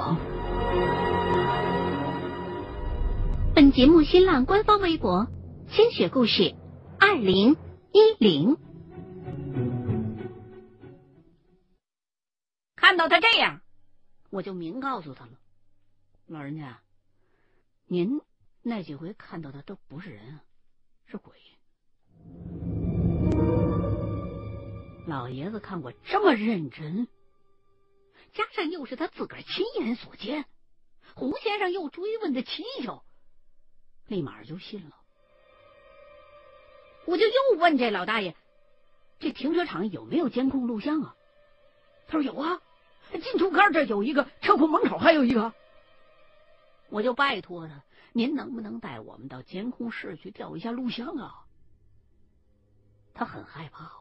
房。本节目新浪官方微博：千雪故事二零一零。看到他这样，我就明告诉他了：“老人家，您那几回看到的都不是人，是鬼。”老爷子看我这么认真，加上又是他自个儿亲眼所见，胡先生又追问的蹊跷，立马就信了。我就又问这老大爷：“这停车场有没有监控录像啊？”他说：“有啊，进出口这有一个，车库门口还有一个。”我就拜托他：“您能不能带我们到监控室去调一下录像啊？”他很害怕。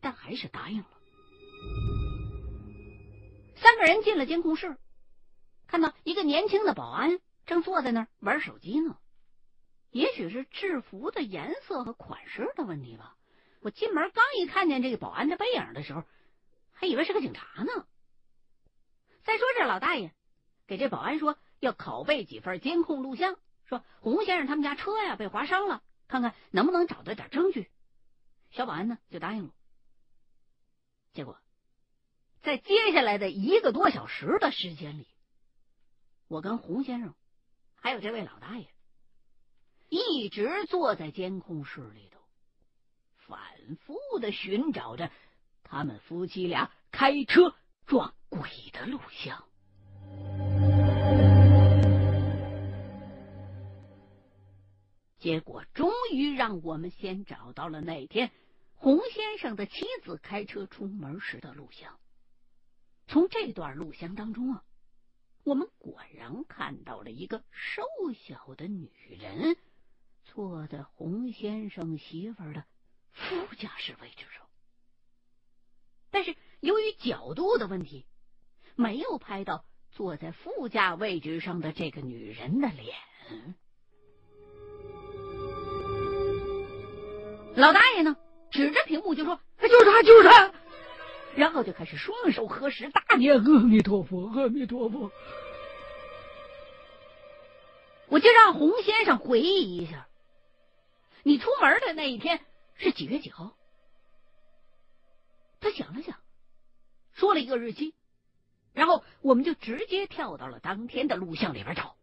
但还是答应了。三个人进了监控室，看到一个年轻的保安正坐在那儿玩手机呢。也许是制服的颜色和款式的问题吧。我进门刚一看见这个保安的背影的时候，还以为是个警察呢。再说这老大爷给这保安说要拷贝几份监控录像，说洪先生他们家车呀被划伤了，看看能不能找到点证据。小保安呢就答应了。结果，在接下来的一个多小时的时间里，我跟洪先生还有这位老大爷一直坐在监控室里头，反复的寻找着他们夫妻俩开车撞鬼的录像。结果，终于让我们先找到了那天。洪先生的妻子开车出门时的录像，从这段录像当中啊，我们果然看到了一个瘦小的女人坐在洪先生媳妇的副驾驶位置上，但是由于角度的问题，没有拍到坐在副驾位置上的这个女人的脸。老大爷呢？指着屏幕就说：“就是他，就是他。”然后就开始双手合十，大念阿弥陀佛，阿弥陀佛。我就让洪先生回忆一下，你出门的那一天是几月几号？他想了想，说了一个日期，然后我们就直接跳到了当天的录像里边找。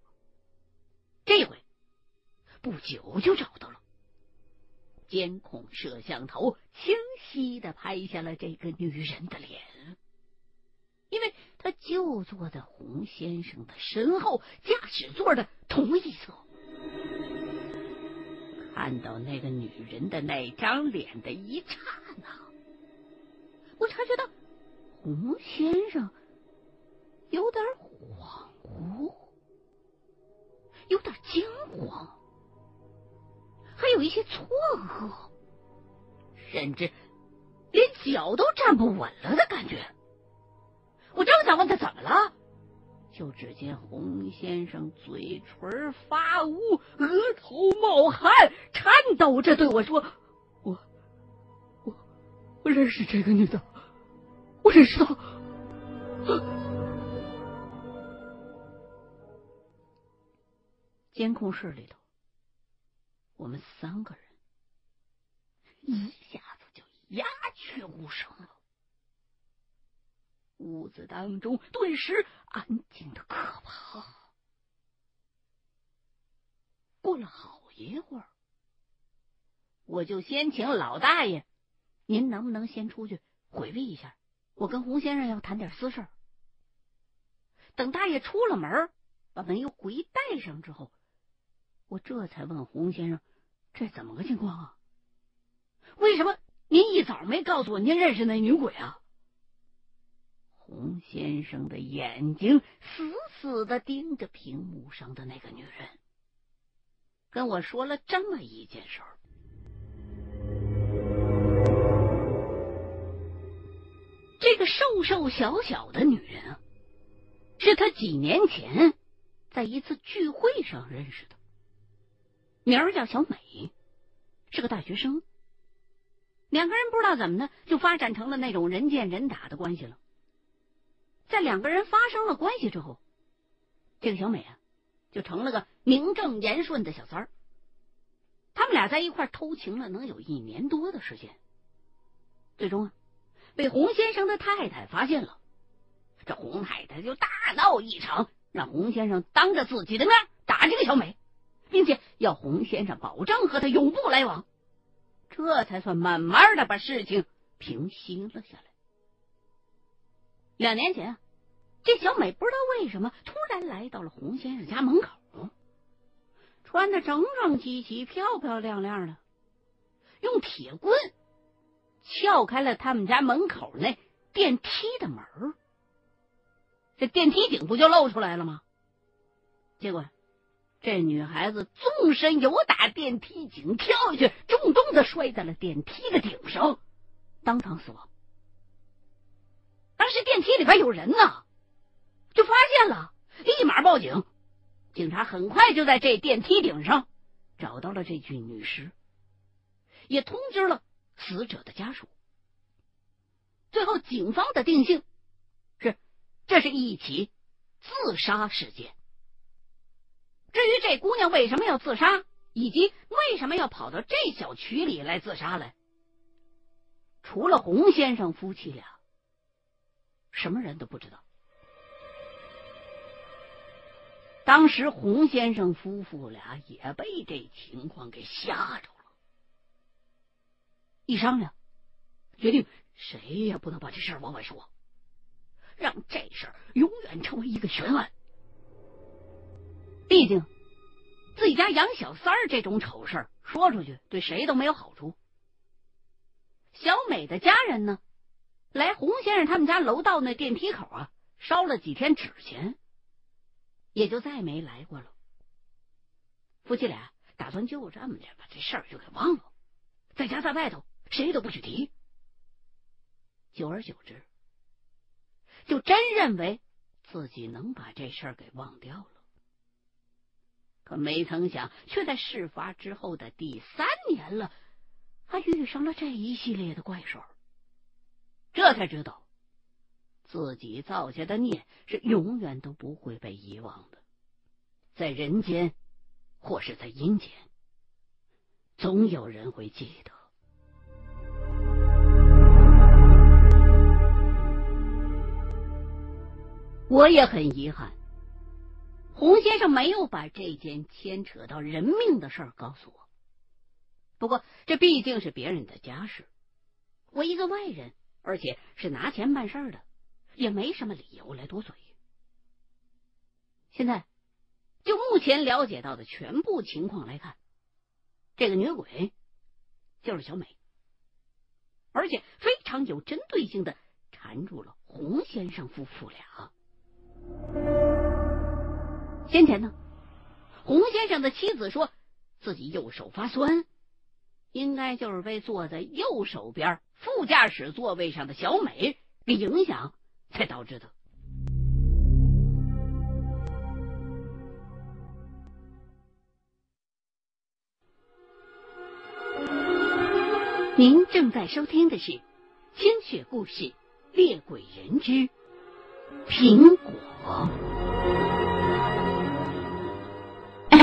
这回不久就找到了。监控摄像头清晰的拍下了这个女人的脸，因为她就坐在洪先生的身后驾驶座的同一侧。看到那个女人的那张脸的一刹那，我察觉到洪先生有点恍惚，有点惊慌。还有一些错愕，甚至连脚都站不稳了的感觉。我正想问他怎么了，就只见洪先生嘴唇发乌，额头冒汗，颤抖着对我说：“我，我，我认识这个女的，我认识她。”监控室里头。我们三个人一下子就鸦雀无声了，屋子当中顿时安静的可怕。过了好一会儿，我就先请老大爷，您能不能先出去回避一下？我跟洪先生要谈点私事。等大爷出了门，把门又回带上之后。我这才问洪先生：“这怎么个情况啊？为什么您一早没告诉我您认识那女鬼啊？”洪先生的眼睛死死的盯着屏幕上的那个女人，跟我说了这么一件事儿：这个瘦瘦小小的女人啊，是他几年前在一次聚会上认识的。名儿叫小美，是个大学生。两个人不知道怎么的，就发展成了那种人见人打的关系了。在两个人发生了关系之后，这个小美啊，就成了个名正言顺的小三儿。他们俩在一块偷情了，能有一年多的时间。最终啊，被洪先生的太太发现了。这洪太太就大闹一场，让洪先生当着自己的面打这个小美，并且要洪先生保证和他永不来往，这才算慢慢的把事情平息了下来。两年前，这小美不知道为什么突然来到了洪先生家门口，穿的整整齐齐、漂漂亮亮的，用铁棍撬开了他们家门口那电梯的门这电梯井不就露出来了吗？结果，这女孩子纵身由打电梯井跳下去，重重的摔在了电梯的顶上，当场死亡。当时电梯里边有人呢，就发现了，立马报警。警察很快就在这电梯顶上找到了这具女尸，也通知了死者的家属。最后，警方的定性是。这是一起自杀事件。至于这姑娘为什么要自杀，以及为什么要跑到这小区里来自杀来，除了洪先生夫妻俩，什么人都不知道。当时洪先生夫妇俩也被这情况给吓着了，一商量，决定谁也不能把这事儿往外说。让这事儿永远成为一个悬案。毕竟，自己家养小三儿这种丑事儿说出去，对谁都没有好处。小美的家人呢，来洪先生他们家楼道那电梯口啊，烧了几天纸钱，也就再没来过了。夫妻俩打算就这么着把这事儿就给忘了，在家在外头谁都不许提。久而久之。就真认为自己能把这事儿给忘掉了，可没曾想，却在事发之后的第三年了，还遇上了这一系列的怪事。这才知道，自己造下的孽是永远都不会被遗忘的，在人间或是在阴间，总有人会记得。我也很遗憾，洪先生没有把这件牵扯到人命的事儿告诉我。不过这毕竟是别人的家事，我一个外人，而且是拿钱办事儿的，也没什么理由来多嘴。现在就目前了解到的全部情况来看，这个女鬼就是小美，而且非常有针对性的缠住了洪先生夫妇俩。先前呢，洪先生的妻子说自己右手发酸，应该就是被坐在右手边副驾驶座位上的小美给影响才导致的。您正在收听的是《清雪故事·猎鬼人之苹果》。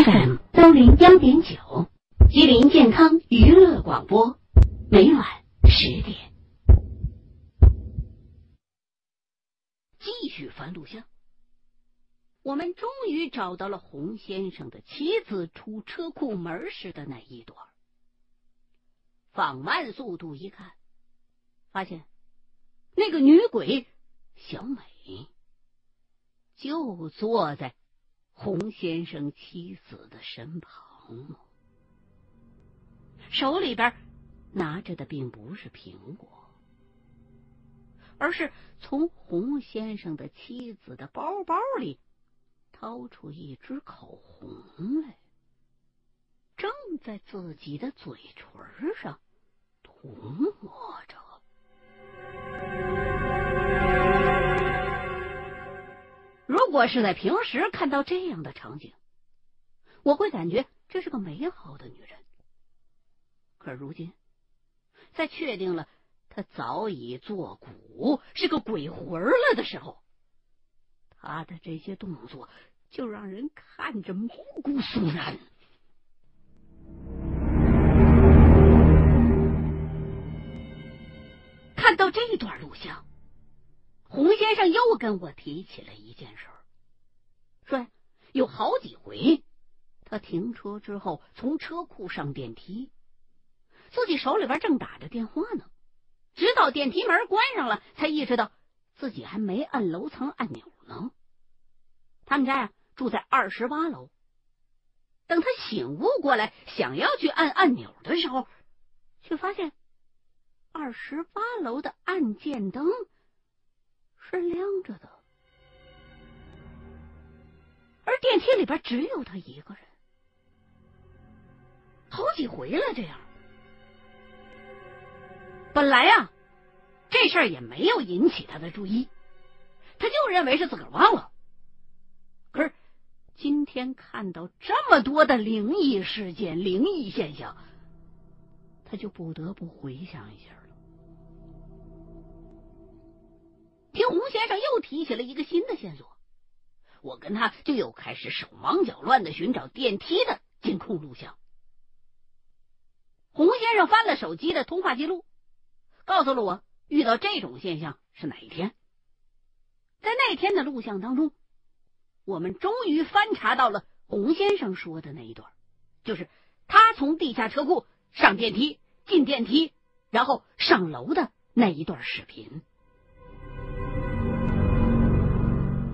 FM 幺零幺点九，吉林健康娱乐广播，每晚十点。继续翻录像，我们终于找到了洪先生的妻子出车库门时的那一段。放慢速度一看，发现那个女鬼小美。就坐在洪先生妻子的身旁，手里边拿着的并不是苹果，而是从洪先生的妻子的包包里掏出一支口红来，正在自己的嘴唇上涂抹着。果是在平时看到这样的场景，我会感觉这是个美好的女人。可如今，在确定了她早已作古是个鬼魂了的时候，他的这些动作就让人看着毛骨悚然。看到这段录像，洪先生又跟我提起了一件事，有好几回，他停车之后从车库上电梯，自己手里边正打着电话呢，直到电梯门关上了，才意识到自己还没按楼层按钮呢。他们家呀住在二十八楼，等他醒悟过来，想要去按按钮的时候，却发现。二十八楼的按键灯是亮着的，而电梯里边只有他一个人。好几回了，这样。本来呀，这事儿也没有引起他的注意，他就认为是自个儿忘了。可是今天看到这么多的灵异事件、灵异现象，他就不得不回想一下了。听洪先生又提起了一个新的线索，我跟他就又开始手忙脚乱的寻找电梯的监控录像。洪先生翻了手机的通话记录，告诉了我遇到这种现象是哪一天。在那天的录像当中，我们终于翻查到了洪先生说的那一段，就是他从地下车库上电梯、进电梯，然后上楼的那一段视频。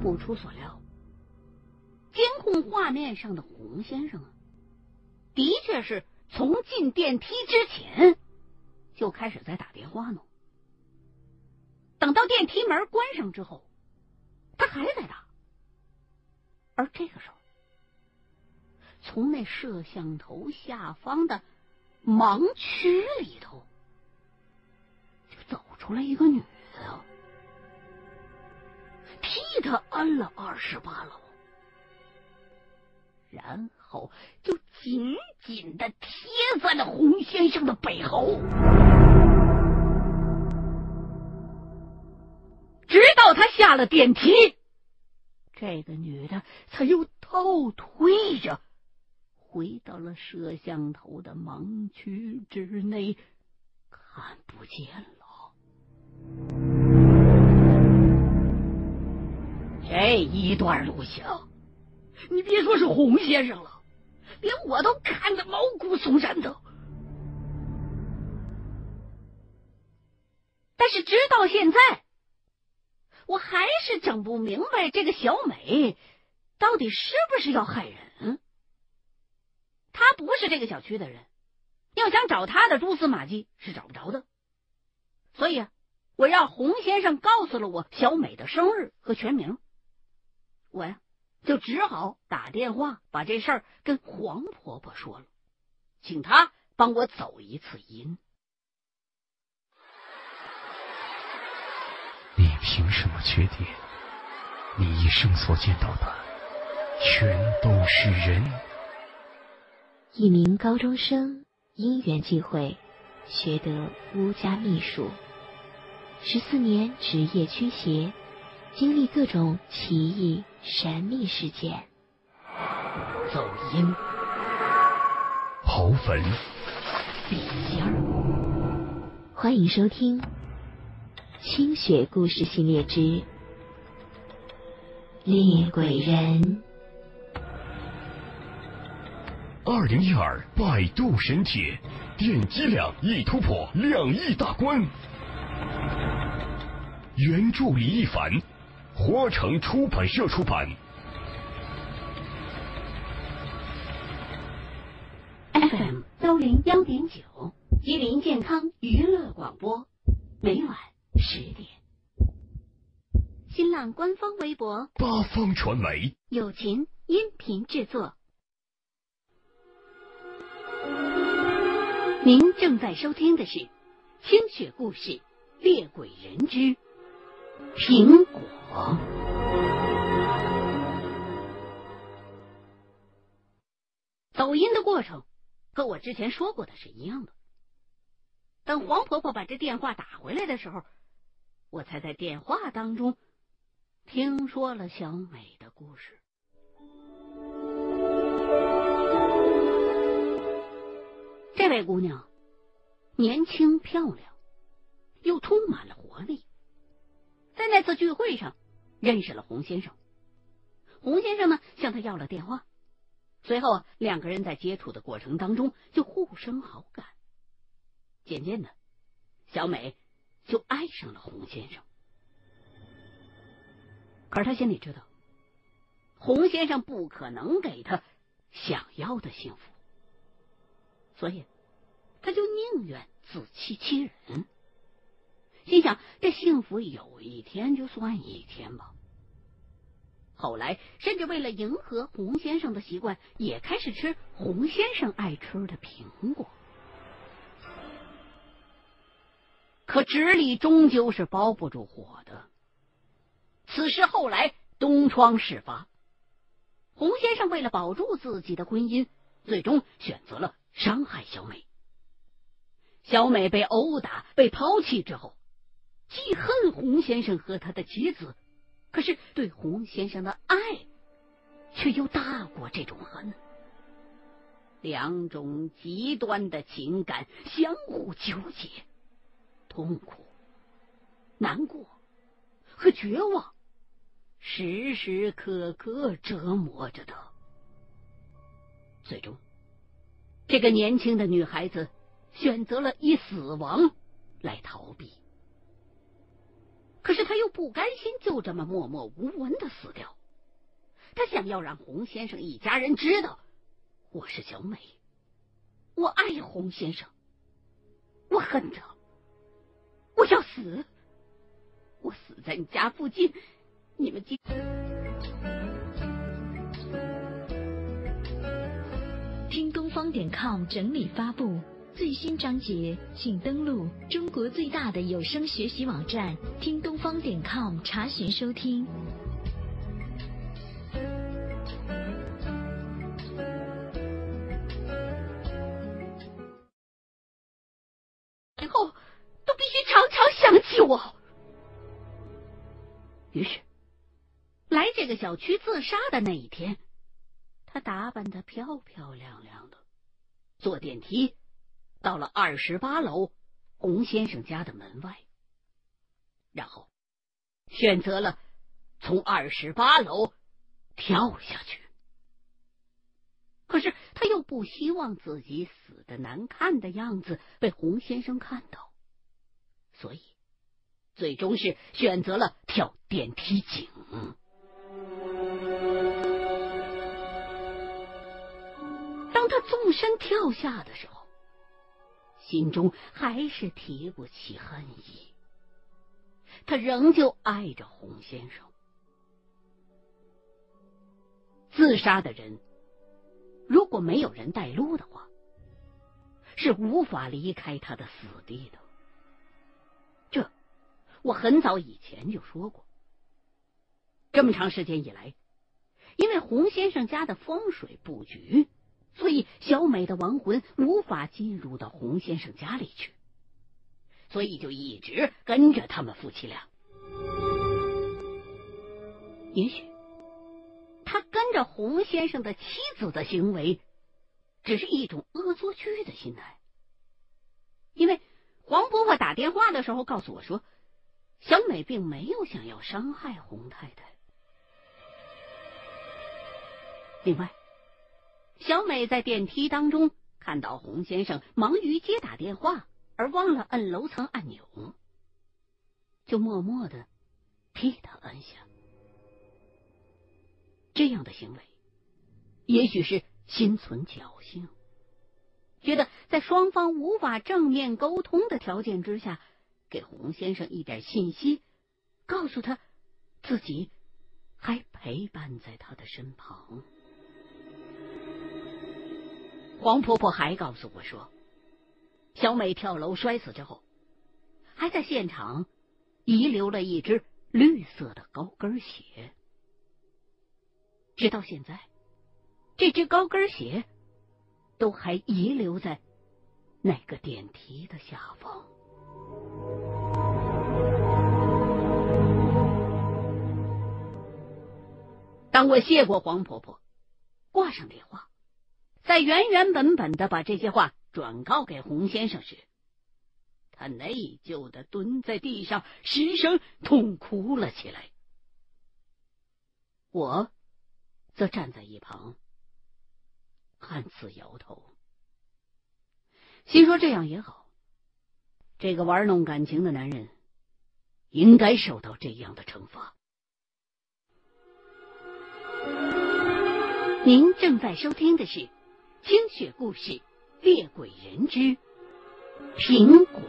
不出所料，画面上的洪先生啊，的确是从进电梯之前就开始在打电话呢。等到电梯门关上之后，他还在打。而这个时候，从那摄像头下方的盲区里头，就走出来一个女的。替他按了二十八楼，然后就紧紧的贴在了洪先生的背后，直到他下了电梯，这个女的才又倒退着回到了摄像头的盲区之内，看不见了。这一段录像，你别说是洪先生了，连我都看得毛骨悚然的。但是直到现在，我还是整不明白这个小美到底是不是要害人。她不是这个小区的人，要想找她的蛛丝马迹是找不着的。所以啊，我让洪先生告诉了我小美的生日和全名。我呀，就只好打电话把这事儿跟黄婆婆说了，请她帮我走一次阴。你凭什么确定你一生所见到的全都是人？一名高中生因缘际会学得巫家秘术，十四年职业驱邪。经历各种奇异神秘事件，走音，刨坟，笔尖儿。欢迎收听《清雪故事系列之猎鬼人》。二零一二百度神帖，点击量已突破两亿大关。原著李一凡。活城出版社出版，FM 幺零幺点九，吉林健康娱乐广播，每晚十点。新浪官方微博，八方传媒，友情音频制作。您正在收听的是《清雪故事·猎鬼人之苹果》。过程和我之前说过的是一样的。等黄婆婆把这电话打回来的时候，我才在电话当中听说了小美的故事。这位姑娘年轻漂亮，又充满了活力。在那次聚会上，认识了洪先生。洪先生呢，向她要了电话。随后啊，两个人在接触的过程当中就互生好感。渐渐的，小美就爱上了洪先生。可是她心里知道，洪先生不可能给她想要的幸福，所以她就宁愿自欺欺人。心想，这幸福有一天就算一天吧。后来，甚至为了迎合洪先生的习惯，也开始吃洪先生爱吃的苹果。可纸里终究是包不住火的。此事后来东窗事发，洪先生为了保住自己的婚姻，最终选择了伤害小美。小美被殴打、被抛弃之后。既恨洪先生和他的妻子，可是对洪先生的爱却又大过这种恨。两种极端的情感相互纠结，痛苦、难过和绝望时时刻刻折磨着他。最终，这个年轻的女孩子选择了以死亡来逃避。可是他又不甘心就这么默默无闻的死掉，他想要让洪先生一家人知道我是小美，我爱洪先生，我恨他，我要死，我死在你家附近，你们今听东方点 com 整理发布。最新章节，请登录中国最大的有声学习网站听东方点 com 查询收听。以后都必须常常想起我。于是，来这个小区自杀的那一天，他打扮的漂漂亮亮的，坐电梯。到了二十八楼洪先生家的门外，然后选择了从二十八楼跳下去。可是他又不希望自己死的难看的样子被洪先生看到，所以最终是选择了跳电梯井。当他纵身跳下的时候。心中还是提不起恨意，他仍旧爱着洪先生。自杀的人如果没有人带路的话，是无法离开他的死地的。这我很早以前就说过。这么长时间以来，因为洪先生家的风水布局。所以，小美的亡魂无法进入到洪先生家里去，所以就一直跟着他们夫妻俩。也许，他跟着洪先生的妻子的行为，只是一种恶作剧的心态。因为黄婆婆打电话的时候告诉我说，小美并没有想要伤害洪太太。另外。小美在电梯当中看到洪先生忙于接打电话，而忘了摁楼层按钮，就默默的替他摁下。这样的行为，也许是心存侥幸，觉得在双方无法正面沟通的条件之下，给洪先生一点信息，告诉他自己还陪伴在他的身旁。黄婆婆还告诉我说，小美跳楼摔死之后，还在现场遗留了一只绿色的高跟鞋。直到现在，这只高跟鞋都还遗留在那个电梯的下方。当我谢过黄婆婆，挂上电话，再原原本本的把这些话转告给洪先生时，他内疚的蹲在地上，失声痛哭了起来。我则站在一旁，暗自摇头，心说这样也好。这个玩弄感情的男人，应该受到这样的惩罚。您正在收听的是《清雪故事·猎鬼人之苹果》。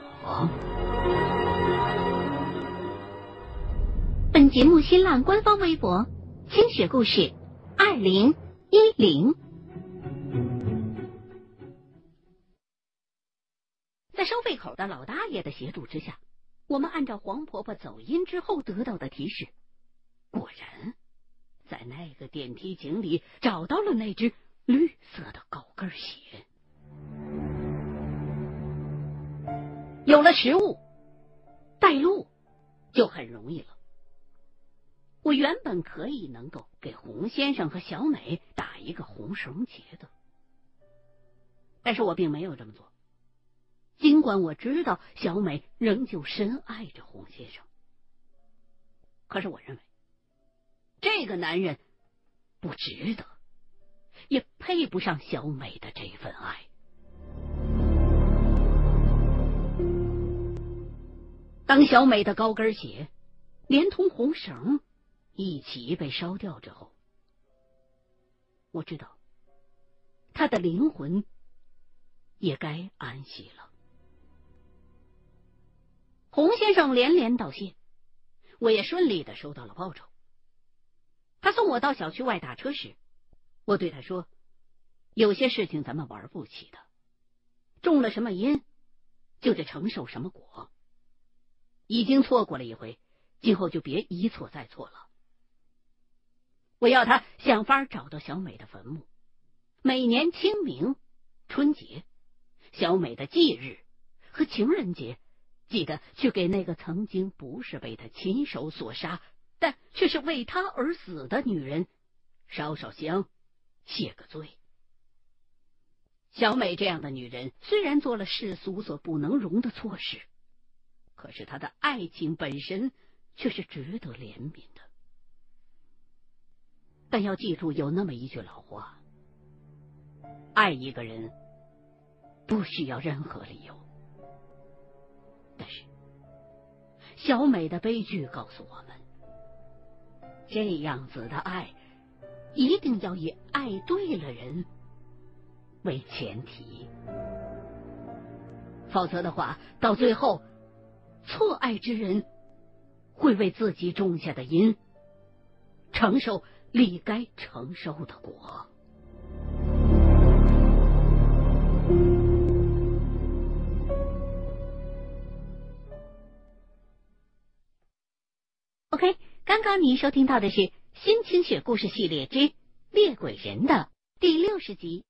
本节目新浪官方微博“清雪故事二零一零”。在收费口的老大爷的协助之下，我们按照黄婆婆走音之后得到的提示，果然在那个电梯井里找到了那只绿色的高跟鞋。有了食物，带路就很容易了。我原本可以能够给洪先生和小美打一个红绳结的，但是我并没有这么做。尽管我知道小美仍旧深爱着洪先生，可是我认为这个男人不值得，也配不上小美的这份爱。当小美的高跟鞋连同红绳一起被烧掉之后，我知道她的灵魂也该安息了。洪先生连连道谢，我也顺利的收到了报酬。他送我到小区外打车时，我对他说：“有些事情咱们玩不起的，种了什么因，就得承受什么果。已经错过了一回，今后就别一错再错了。”我要他想法找到小美的坟墓，每年清明、春节、小美的忌日和情人节。记得去给那个曾经不是被他亲手所杀，但却是为他而死的女人烧烧香，谢个罪。小美这样的女人，虽然做了世俗所不能容的错事，可是她的爱情本身却是值得怜悯的。但要记住，有那么一句老话：爱一个人不需要任何理由。但是，小美的悲剧告诉我们，这样子的爱一定要以爱对了人为前提，否则的话，到最后，错爱之人会为自己种下的因承受理该承受的果。OK，刚刚您收听到的是《新清雪故事系列之猎鬼人》的第六十集。